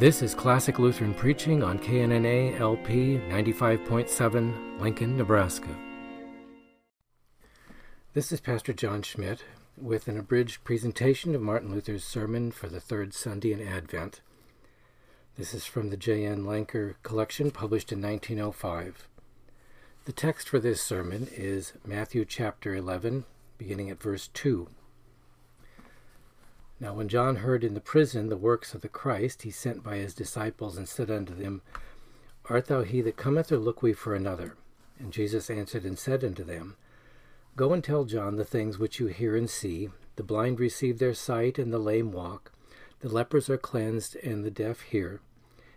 This is Classic Lutheran Preaching on KNNA LP 95.7, Lincoln, Nebraska. This is Pastor John Schmidt with an abridged presentation of Martin Luther's sermon for the third Sunday in Advent. This is from the J.N. Lenker collection published in 1905. The text for this sermon is Matthew chapter 11, beginning at verse 2. Now, when John heard in the prison the works of the Christ, he sent by his disciples and said unto them, Art thou he that cometh, or look we for another? And Jesus answered and said unto them, Go and tell John the things which you hear and see. The blind receive their sight, and the lame walk. The lepers are cleansed, and the deaf hear.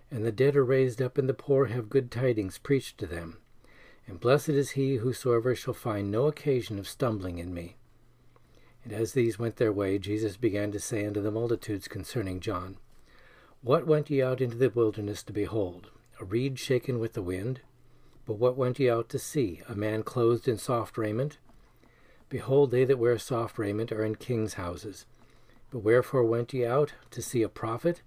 And the dead are raised up, and the poor have good tidings preached to them. And blessed is he whosoever shall find no occasion of stumbling in me. And as these went their way, Jesus began to say unto the multitudes concerning John, What went ye out into the wilderness to behold? A reed shaken with the wind? But what went ye out to see? A man clothed in soft raiment? Behold, they that wear soft raiment are in kings' houses. But wherefore went ye out? To see a prophet?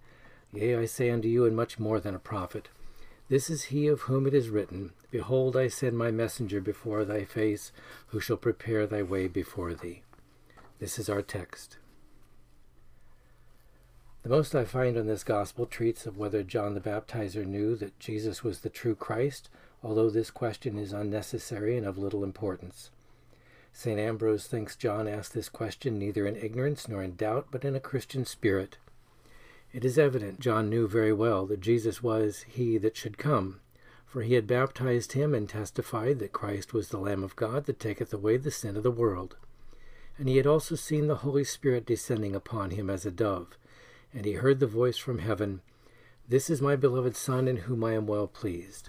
Yea, I say unto you, and much more than a prophet. This is he of whom it is written, Behold, I send my messenger before thy face, who shall prepare thy way before thee. This is our text. The most I find on this gospel treats of whether John the Baptizer knew that Jesus was the true Christ, although this question is unnecessary and of little importance. St. Ambrose thinks John asked this question neither in ignorance nor in doubt, but in a Christian spirit. It is evident John knew very well that Jesus was he that should come, for he had baptized him and testified that Christ was the Lamb of God that taketh away the sin of the world. And he had also seen the Holy Spirit descending upon him as a dove. And he heard the voice from heaven, This is my beloved Son, in whom I am well pleased.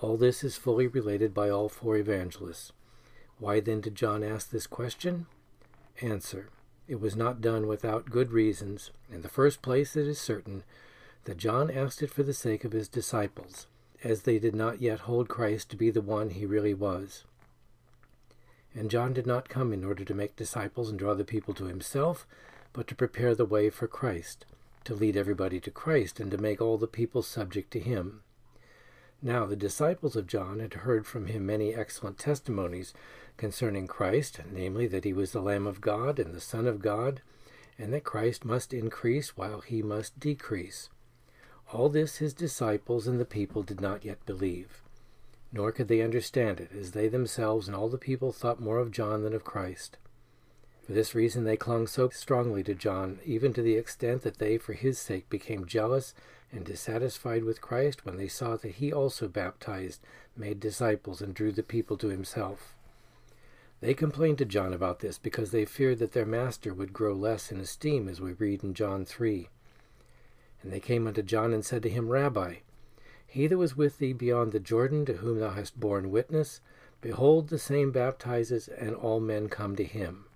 All this is fully related by all four evangelists. Why then did John ask this question? Answer. It was not done without good reasons. In the first place, it is certain that John asked it for the sake of his disciples, as they did not yet hold Christ to be the one he really was. And John did not come in order to make disciples and draw the people to himself, but to prepare the way for Christ, to lead everybody to Christ, and to make all the people subject to him. Now the disciples of John had heard from him many excellent testimonies concerning Christ, namely, that he was the Lamb of God and the Son of God, and that Christ must increase while he must decrease. All this his disciples and the people did not yet believe nor could they understand it, as they themselves and all the people thought more of John than of Christ. For this reason they clung so strongly to John, even to the extent that they for his sake became jealous and dissatisfied with Christ when they saw that he also baptized, made disciples, and drew the people to himself. They complained to John about this because they feared that their master would grow less in esteem, as we read in John 3. And they came unto John and said to him, Rabbi, he that was with thee beyond the Jordan, to whom thou hast borne witness, behold, the same baptizes, and all men come to him.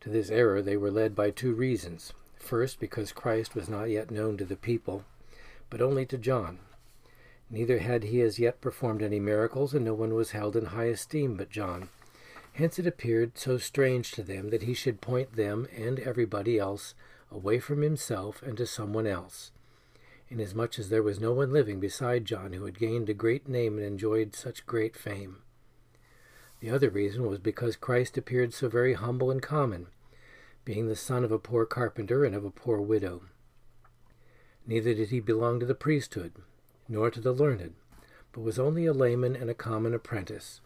To this error they were led by two reasons. First, because Christ was not yet known to the people, but only to John. Neither had he as yet performed any miracles, and no one was held in high esteem but John. Hence it appeared so strange to them that he should point them and everybody else away from himself and to someone else inasmuch as there was no one living beside John who had gained a great name and enjoyed such great fame. The other reason was because Christ appeared so very humble and common, being the son of a poor carpenter and of a poor widow. Neither did he belong to the priesthood, nor to the learned, but was only a layman and a common apprentice.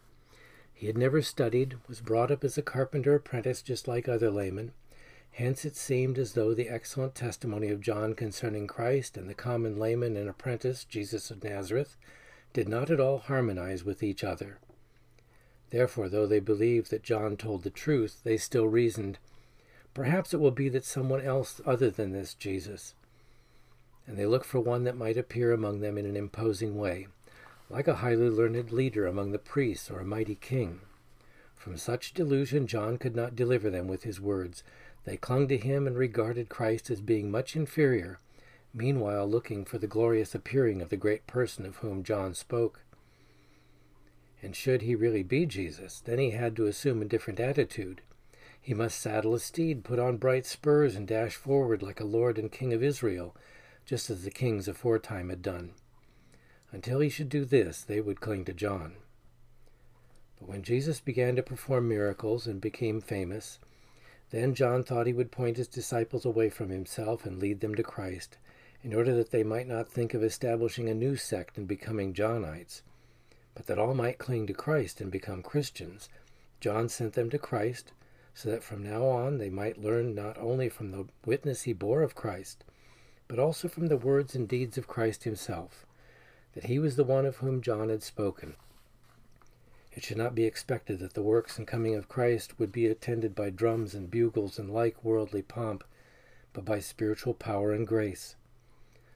He had never studied, was brought up as a carpenter apprentice just like other laymen, Hence it seemed as though the excellent testimony of John concerning Christ and the common layman and apprentice, Jesus of Nazareth, did not at all harmonize with each other. Therefore, though they believed that John told the truth, they still reasoned, Perhaps it will be that someone else other than this Jesus. And they looked for one that might appear among them in an imposing way, like a highly learned leader among the priests or a mighty king. From such delusion John could not deliver them with his words, they clung to him and regarded Christ as being much inferior, meanwhile looking for the glorious appearing of the great person of whom John spoke. And should he really be Jesus, then he had to assume a different attitude. He must saddle a steed, put on bright spurs, and dash forward like a lord and king of Israel, just as the kings aforetime had done. Until he should do this, they would cling to John. But when Jesus began to perform miracles and became famous, then John thought he would point his disciples away from himself and lead them to Christ, in order that they might not think of establishing a new sect and becoming Johnites, but that all might cling to Christ and become Christians. John sent them to Christ, so that from now on they might learn not only from the witness he bore of Christ, but also from the words and deeds of Christ himself, that he was the one of whom John had spoken. It should not be expected that the works and coming of Christ would be attended by drums and bugles and like worldly pomp, but by spiritual power and grace,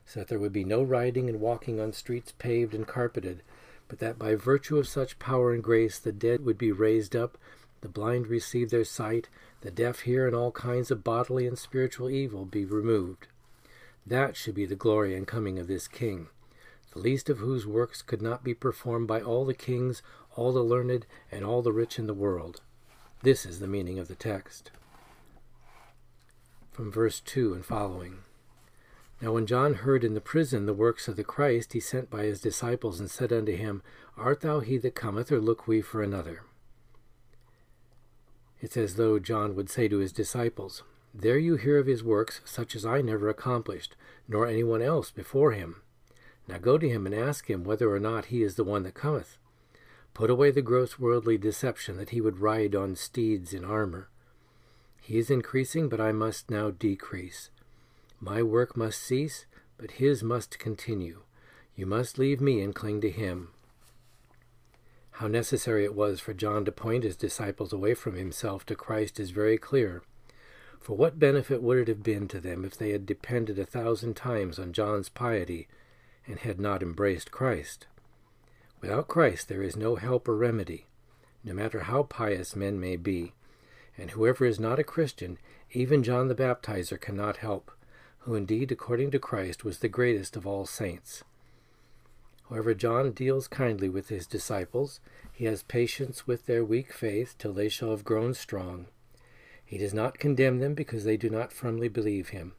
so that there would be no riding and walking on streets paved and carpeted, but that by virtue of such power and grace the dead would be raised up, the blind receive their sight, the deaf hear, and all kinds of bodily and spiritual evil be removed. That should be the glory and coming of this King, the least of whose works could not be performed by all the kings, all the learned, and all the rich in the world. This is the meaning of the text. From verse 2 and following. Now when John heard in the prison the works of the Christ, he sent by his disciples and said unto him, Art thou he that cometh, or look we for another? It's as though John would say to his disciples, There you hear of his works, such as I never accomplished, nor any one else before him. Now go to him and ask him whether or not he is the one that cometh. Put away the gross worldly deception that he would ride on steeds in armor. He is increasing, but I must now decrease. My work must cease, but his must continue. You must leave me and cling to him. How necessary it was for John to point his disciples away from himself to Christ is very clear. For what benefit would it have been to them if they had depended a thousand times on John's piety and had not embraced Christ? Without Christ there is no help or remedy, no matter how pious men may be, and whoever is not a Christian, even John the Baptizer cannot help, who indeed, according to Christ, was the greatest of all saints. However, John deals kindly with his disciples. He has patience with their weak faith till they shall have grown strong. He does not condemn them because they do not firmly believe him.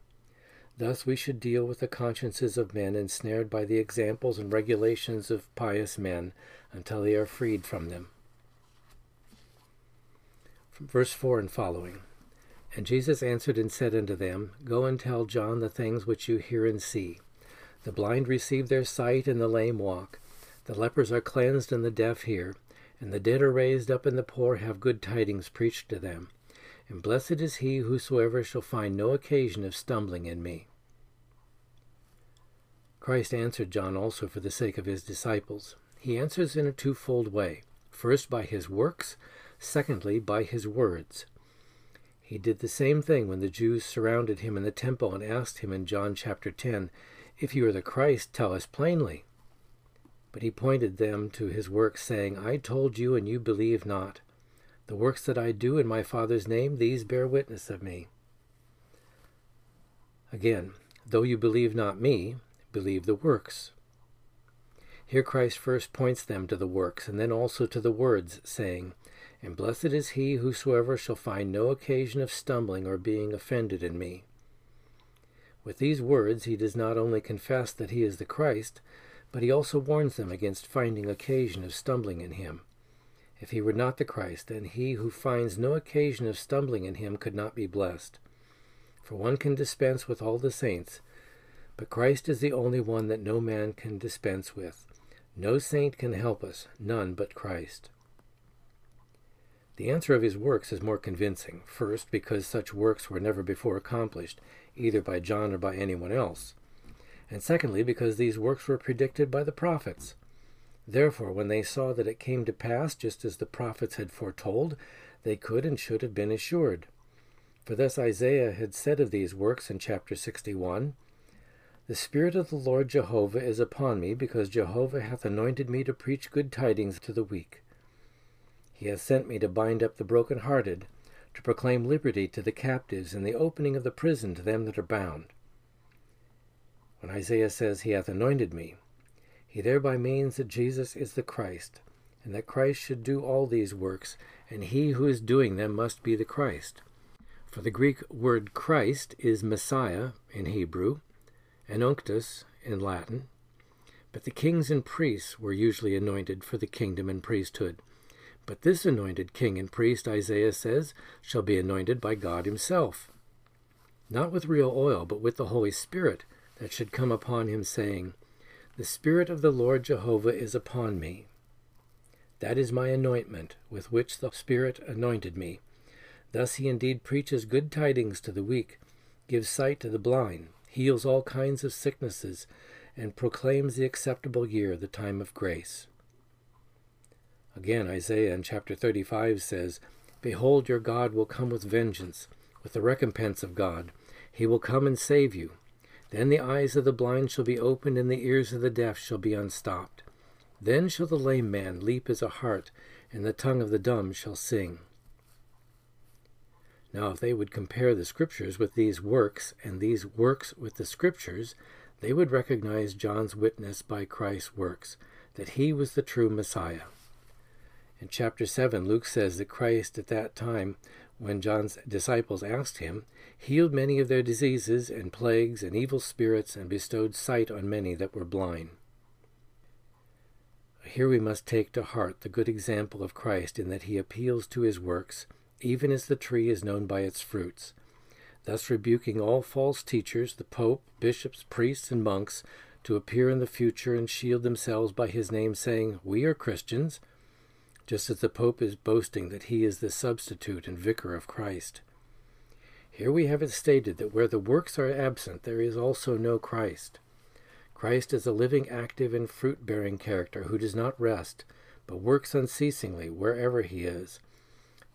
Thus we should deal with the consciences of men ensnared by the examples and regulations of pious men until they are freed from them. Verse 4 and following. And Jesus answered and said unto them, Go and tell John the things which you hear and see. The blind receive their sight, and the lame walk. The lepers are cleansed, and the deaf hear. And the dead are raised up, and the poor have good tidings preached to them. And blessed is he whosoever shall find no occasion of stumbling in me. Christ answered John also for the sake of his disciples. He answers in a twofold way first by his works, secondly by his words. He did the same thing when the Jews surrounded him in the temple and asked him in John chapter 10, If you are the Christ, tell us plainly. But he pointed them to his works, saying, I told you, and you believe not. The works that I do in my Father's name, these bear witness of me. Again, though you believe not me, believe the works. Here Christ first points them to the works, and then also to the words, saying, And blessed is he whosoever shall find no occasion of stumbling or being offended in me. With these words he does not only confess that he is the Christ, but he also warns them against finding occasion of stumbling in him. If he were not the Christ, then he who finds no occasion of stumbling in him could not be blessed. For one can dispense with all the saints, but Christ is the only one that no man can dispense with. No saint can help us, none but Christ. The answer of his works is more convincing. First, because such works were never before accomplished, either by John or by anyone else. And secondly, because these works were predicted by the prophets. Therefore, when they saw that it came to pass just as the prophets had foretold, they could and should have been assured. For thus Isaiah had said of these works in chapter 61 The Spirit of the Lord Jehovah is upon me, because Jehovah hath anointed me to preach good tidings to the weak. He hath sent me to bind up the broken-hearted, to proclaim liberty to the captives, and the opening of the prison to them that are bound. When Isaiah says, He hath anointed me, he thereby means that Jesus is the Christ, and that Christ should do all these works, and he who is doing them must be the Christ. For the Greek word Christ is Messiah in Hebrew, and Unctus in Latin. But the kings and priests were usually anointed for the kingdom and priesthood. But this anointed king and priest, Isaiah says, shall be anointed by God himself. Not with real oil, but with the Holy Spirit that should come upon him, saying, The Spirit of the Lord Jehovah is upon me. That is my anointment, with which the Spirit anointed me. Thus he indeed preaches good tidings to the weak, gives sight to the blind, heals all kinds of sicknesses, and proclaims the acceptable year, the time of grace. Again, Isaiah in chapter 35 says, Behold, your God will come with vengeance, with the recompense of God. He will come and save you. Then the eyes of the blind shall be opened, and the ears of the deaf shall be unstopped. Then shall the lame man leap as a hart, and the tongue of the dumb shall sing. Now, if they would compare the Scriptures with these works, and these works with the Scriptures, they would recognize John's witness by Christ's works, that he was the true Messiah. In chapter 7, Luke says that Christ at that time, when John's disciples asked him, healed many of their diseases and plagues and evil spirits, and bestowed sight on many that were blind. Here we must take to heart the good example of Christ in that he appeals to his works even as the tree is known by its fruits, thus rebuking all false teachers, the Pope, bishops, priests, and monks, to appear in the future and shield themselves by his name, saying, We are Christians, just as the Pope is boasting that he is the substitute and vicar of Christ. Here we have it stated that where the works are absent, there is also no Christ. Christ is a living, active, and fruit bearing character who does not rest, but works unceasingly wherever he is,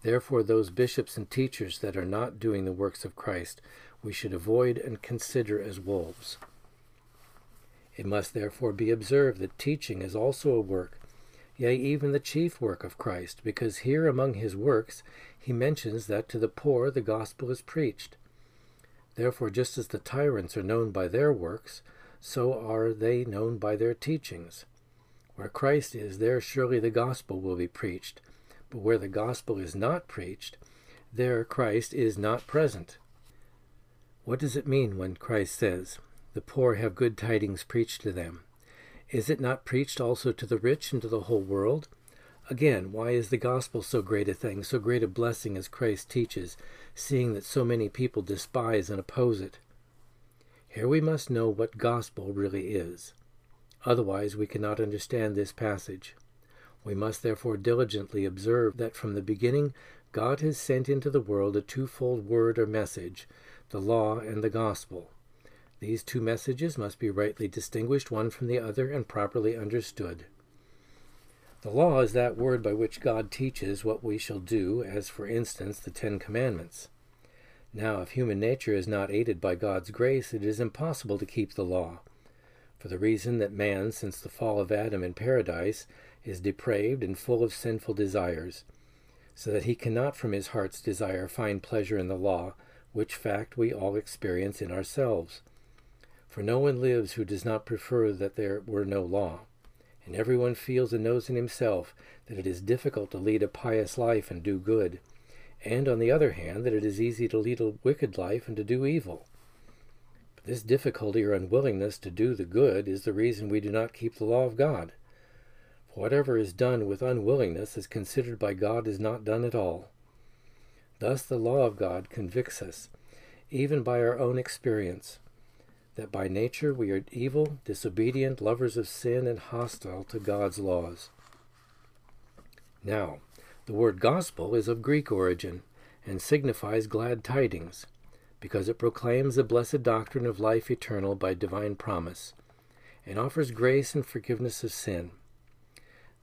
Therefore, those bishops and teachers that are not doing the works of Christ, we should avoid and consider as wolves. It must therefore be observed that teaching is also a work, yea, even the chief work of Christ, because here among his works he mentions that to the poor the gospel is preached. Therefore, just as the tyrants are known by their works, so are they known by their teachings. Where Christ is, there surely the gospel will be preached but where the gospel is not preached, there Christ is not present. What does it mean when Christ says, The poor have good tidings preached to them? Is it not preached also to the rich and to the whole world? Again, why is the gospel so great a thing, so great a blessing as Christ teaches, seeing that so many people despise and oppose it? Here we must know what gospel really is. Otherwise, we cannot understand this passage. We must therefore diligently observe that from the beginning God has sent into the world a twofold word or message, the law and the gospel. These two messages must be rightly distinguished one from the other and properly understood. The law is that word by which God teaches what we shall do, as for instance the Ten Commandments. Now, if human nature is not aided by God's grace, it is impossible to keep the law, for the reason that man, since the fall of Adam in paradise, is depraved and full of sinful desires, so that he cannot from his heart's desire find pleasure in the law, which fact we all experience in ourselves. For no one lives who does not prefer that there were no law, and every one feels and knows in himself that it is difficult to lead a pious life and do good, and on the other hand that it is easy to lead a wicked life and to do evil. But this difficulty or unwillingness to do the good is the reason we do not keep the law of God. For Whatever is done with unwillingness is considered by God as not done at all. Thus the law of God convicts us, even by our own experience, that by nature we are evil, disobedient, lovers of sin, and hostile to God's laws. Now, the word gospel is of Greek origin and signifies glad tidings, because it proclaims the blessed doctrine of life eternal by divine promise, and offers grace and forgiveness of sin.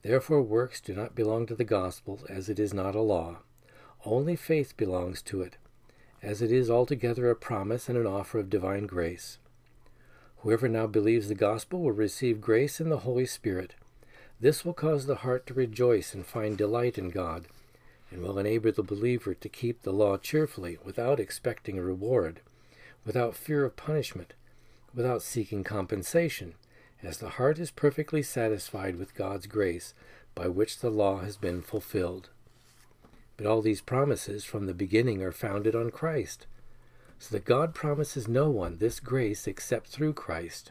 Therefore, works do not belong to the gospel, as it is not a law. Only faith belongs to it, as it is altogether a promise and an offer of divine grace. Whoever now believes the gospel will receive grace in the Holy Spirit. This will cause the heart to rejoice and find delight in God, and will enable the believer to keep the law cheerfully, without expecting a reward, without fear of punishment, without seeking compensation as the heart is perfectly satisfied with God's grace by which the law has been fulfilled. But all these promises from the beginning are founded on Christ, so that God promises no one this grace except through Christ,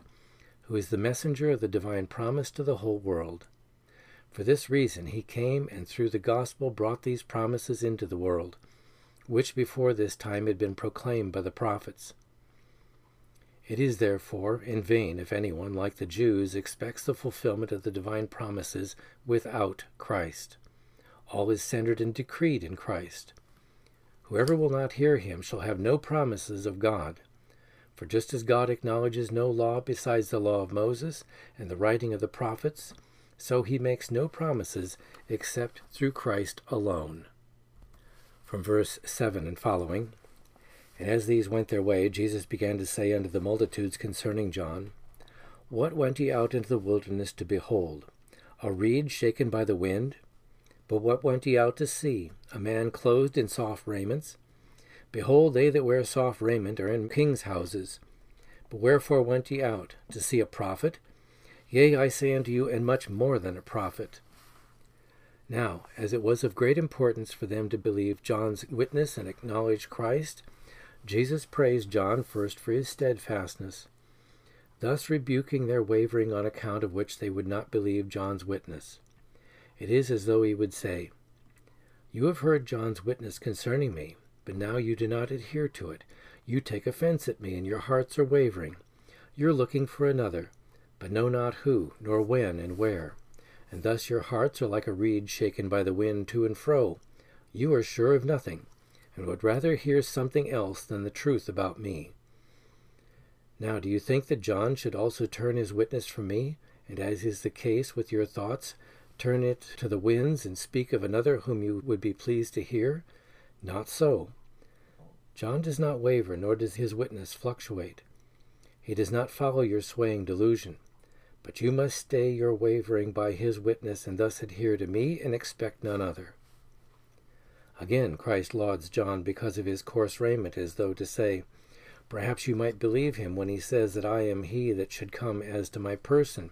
who is the messenger of the divine promise to the whole world. For this reason he came and through the gospel brought these promises into the world, which before this time had been proclaimed by the prophets. It is therefore in vain if anyone, like the Jews, expects the fulfillment of the divine promises without Christ. All is centered and decreed in Christ. Whoever will not hear him shall have no promises of God. For just as God acknowledges no law besides the law of Moses and the writing of the prophets, so he makes no promises except through Christ alone. From verse 7 and following And as these went their way, Jesus began to say unto the multitudes concerning John, What went ye out into the wilderness to behold? A reed shaken by the wind? But what went ye out to see? A man clothed in soft raiments? Behold, they that wear soft raiment are in kings' houses. But wherefore went ye out? To see a prophet? Yea, I say unto you, and much more than a prophet. Now, as it was of great importance for them to believe John's witness and acknowledge Christ, Jesus praised John first for his steadfastness, thus rebuking their wavering on account of which they would not believe John's witness. It is as though he would say, You have heard John's witness concerning me, but now you do not adhere to it. You take offense at me, and your hearts are wavering. You're looking for another, but know not who, nor when, and where. And thus your hearts are like a reed shaken by the wind to and fro. You are sure of nothing, and would rather hear something else than the truth about me. Now, do you think that John should also turn his witness from me, and as is the case with your thoughts, turn it to the winds and speak of another whom you would be pleased to hear? Not so. John does not waver, nor does his witness fluctuate. He does not follow your swaying delusion. But you must stay your wavering by his witness, and thus adhere to me and expect none other. Again, Christ lauds John because of his coarse raiment, as though to say, Perhaps you might believe him when he says that I am he that should come as to my person,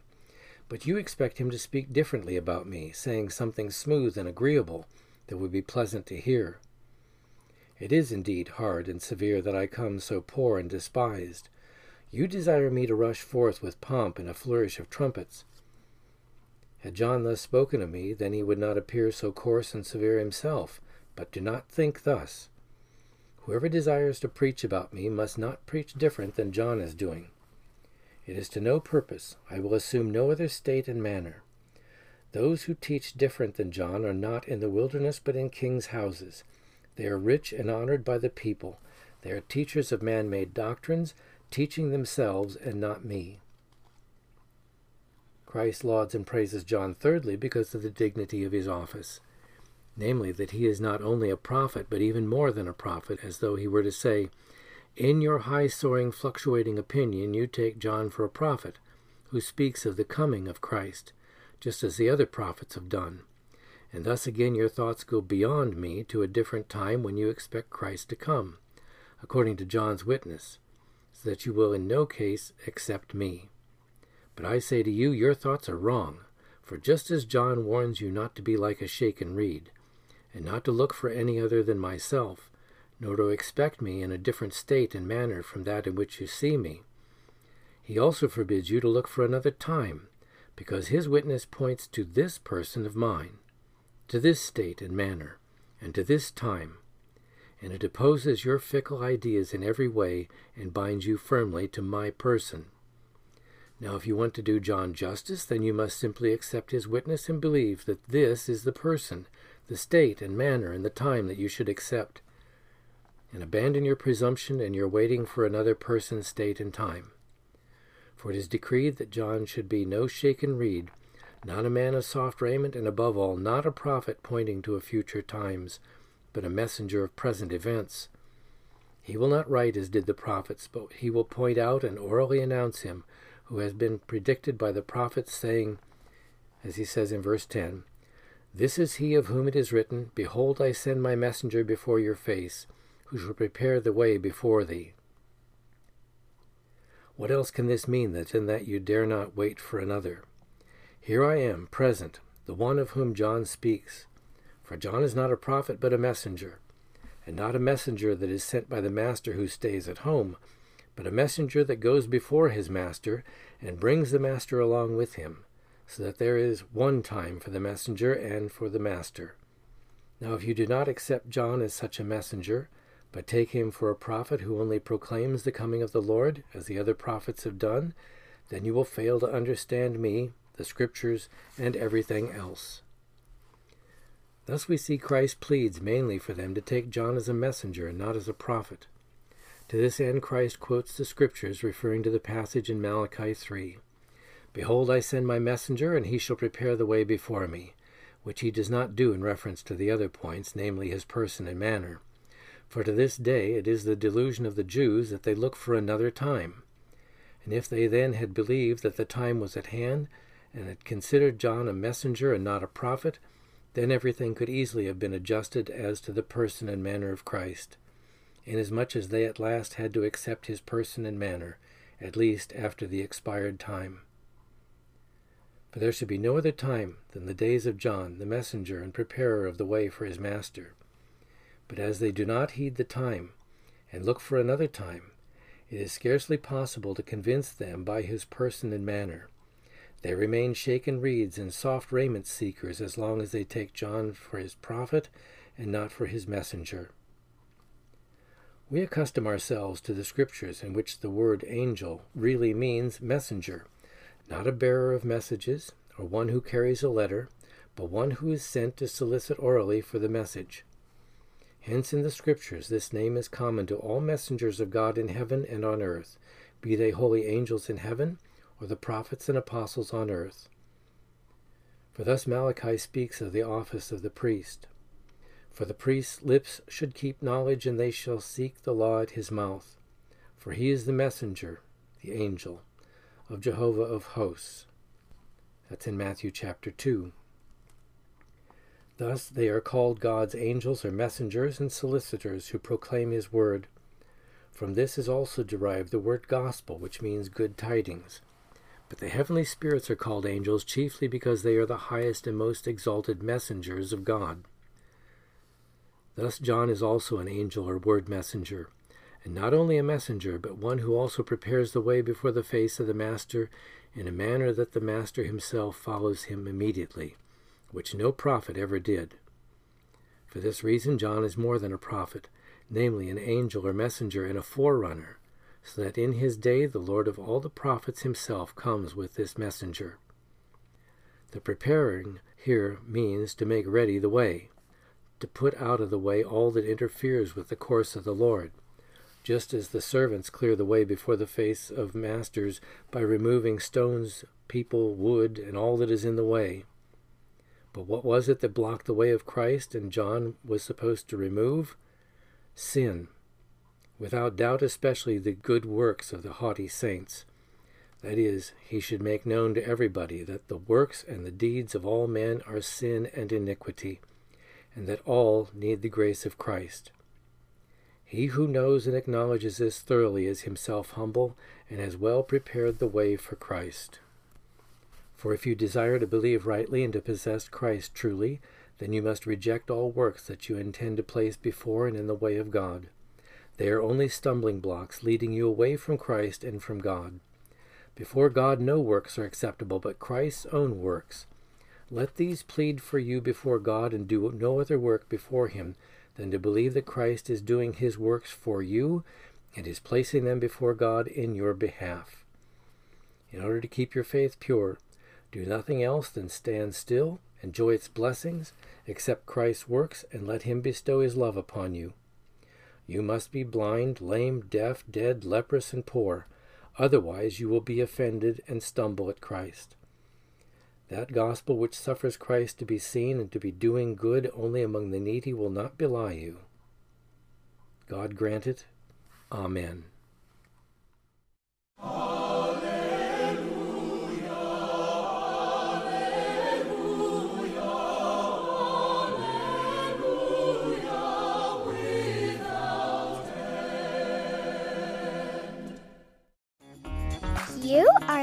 but you expect him to speak differently about me, saying something smooth and agreeable that would be pleasant to hear. It is indeed hard and severe that I come so poor and despised. You desire me to rush forth with pomp and a flourish of trumpets. Had John thus spoken of me, then he would not appear so coarse and severe himself. But do not think thus. Whoever desires to preach about me must not preach different than John is doing. It is to no purpose. I will assume no other state and manner. Those who teach different than John are not in the wilderness, but in kings' houses. They are rich and honored by the people. They are teachers of man made doctrines, teaching themselves and not me. Christ lauds and praises John thirdly because of the dignity of his office, namely, that he is not only a prophet, but even more than a prophet, as though he were to say, in your high soaring, fluctuating opinion, you take John for a prophet, who speaks of the coming of Christ, just as the other prophets have done. And thus again your thoughts go beyond me to a different time when you expect Christ to come, according to John's witness, so that you will in no case accept me. But I say to you, your thoughts are wrong, for just as John warns you not to be like a shaken reed, and not to look for any other than myself, nor to expect me in a different state and manner from that in which you see me. He also forbids you to look for another time, because his witness points to this person of mine, to this state and manner, and to this time, and it opposes your fickle ideas in every way and binds you firmly to my person. Now, if you want to do John justice, then you must simply accept his witness and believe that this is the person, the state and manner and the time that you should accept and abandon your presumption and your waiting for another person's state and time. For it is decreed that John should be no shaken reed, not a man of soft raiment, and above all, not a prophet pointing to a future times, but a messenger of present events. He will not write as did the prophets, but he will point out and orally announce him who has been predicted by the prophets, saying, as he says in verse 10, This is he of whom it is written, Behold, I send my messenger before your face, who shall prepare the way before thee. What else can this mean than that you dare not wait for another? Here I am, present, the one of whom John speaks. For John is not a prophet, but a messenger, and not a messenger that is sent by the master who stays at home, but a messenger that goes before his master and brings the master along with him, so that there is one time for the messenger and for the master. Now, if you do not accept John as such a messenger, but take him for a prophet who only proclaims the coming of the Lord, as the other prophets have done, then you will fail to understand me, the Scriptures, and everything else. Thus we see Christ pleads mainly for them to take John as a messenger and not as a prophet. To this end, Christ quotes the Scriptures, referring to the passage in Malachi 3 Behold, I send my messenger, and he shall prepare the way before me, which he does not do in reference to the other points, namely his person and manner. For to this day it is the delusion of the Jews that they look for another time. And if they then had believed that the time was at hand, and had considered John a messenger and not a prophet, then everything could easily have been adjusted as to the person and manner of Christ, inasmuch as they at last had to accept his person and manner, at least after the expired time. For there should be no other time than the days of John, the messenger and preparer of the way for his master. But as they do not heed the time, and look for another time, it is scarcely possible to convince them by his person and manner. They remain shaken reeds and soft raiment seekers as long as they take John for his prophet and not for his messenger. We accustom ourselves to the scriptures in which the word angel really means messenger, not a bearer of messages or one who carries a letter, but one who is sent to solicit orally for the message. Hence in the scriptures this name is common to all messengers of God in heaven and on earth, be they holy angels in heaven or the prophets and apostles on earth. For thus Malachi speaks of the office of the priest. For the priest's lips should keep knowledge, and they shall seek the law at his mouth. For he is the messenger, the angel, of Jehovah of hosts. That's in Matthew chapter 2. Thus they are called God's angels or messengers and solicitors who proclaim his word. From this is also derived the word gospel, which means good tidings. But the heavenly spirits are called angels chiefly because they are the highest and most exalted messengers of God. Thus John is also an angel or word messenger, and not only a messenger, but one who also prepares the way before the face of the Master in a manner that the Master himself follows him immediately, which no prophet ever did. For this reason John is more than a prophet, namely an angel or messenger and a forerunner, so that in his day the Lord of all the prophets himself comes with this messenger. The preparing here means to make ready the way, to put out of the way all that interferes with the course of the Lord, just as the servants clear the way before the face of masters by removing stones, people, wood, and all that is in the way. But what was it that blocked the way of Christ and John was supposed to remove? Sin without doubt especially the good works of the haughty saints. That is, he should make known to everybody that the works and the deeds of all men are sin and iniquity, and that all need the grace of Christ. He who knows and acknowledges this thoroughly is himself humble and has well prepared the way for Christ. For if you desire to believe rightly and to possess Christ truly, then you must reject all works that you intend to place before and in the way of God. They are only stumbling blocks leading you away from Christ and from God. Before God, no works are acceptable but Christ's own works. Let these plead for you before God and do no other work before Him than to believe that Christ is doing His works for you and is placing them before God in your behalf. In order to keep your faith pure, do nothing else than stand still, enjoy its blessings, accept Christ's works, and let Him bestow His love upon you. You must be blind, lame, deaf, dead, leprous, and poor. Otherwise, you will be offended and stumble at Christ. That gospel which suffers Christ to be seen and to be doing good only among the needy will not belie you. God grant it. Amen.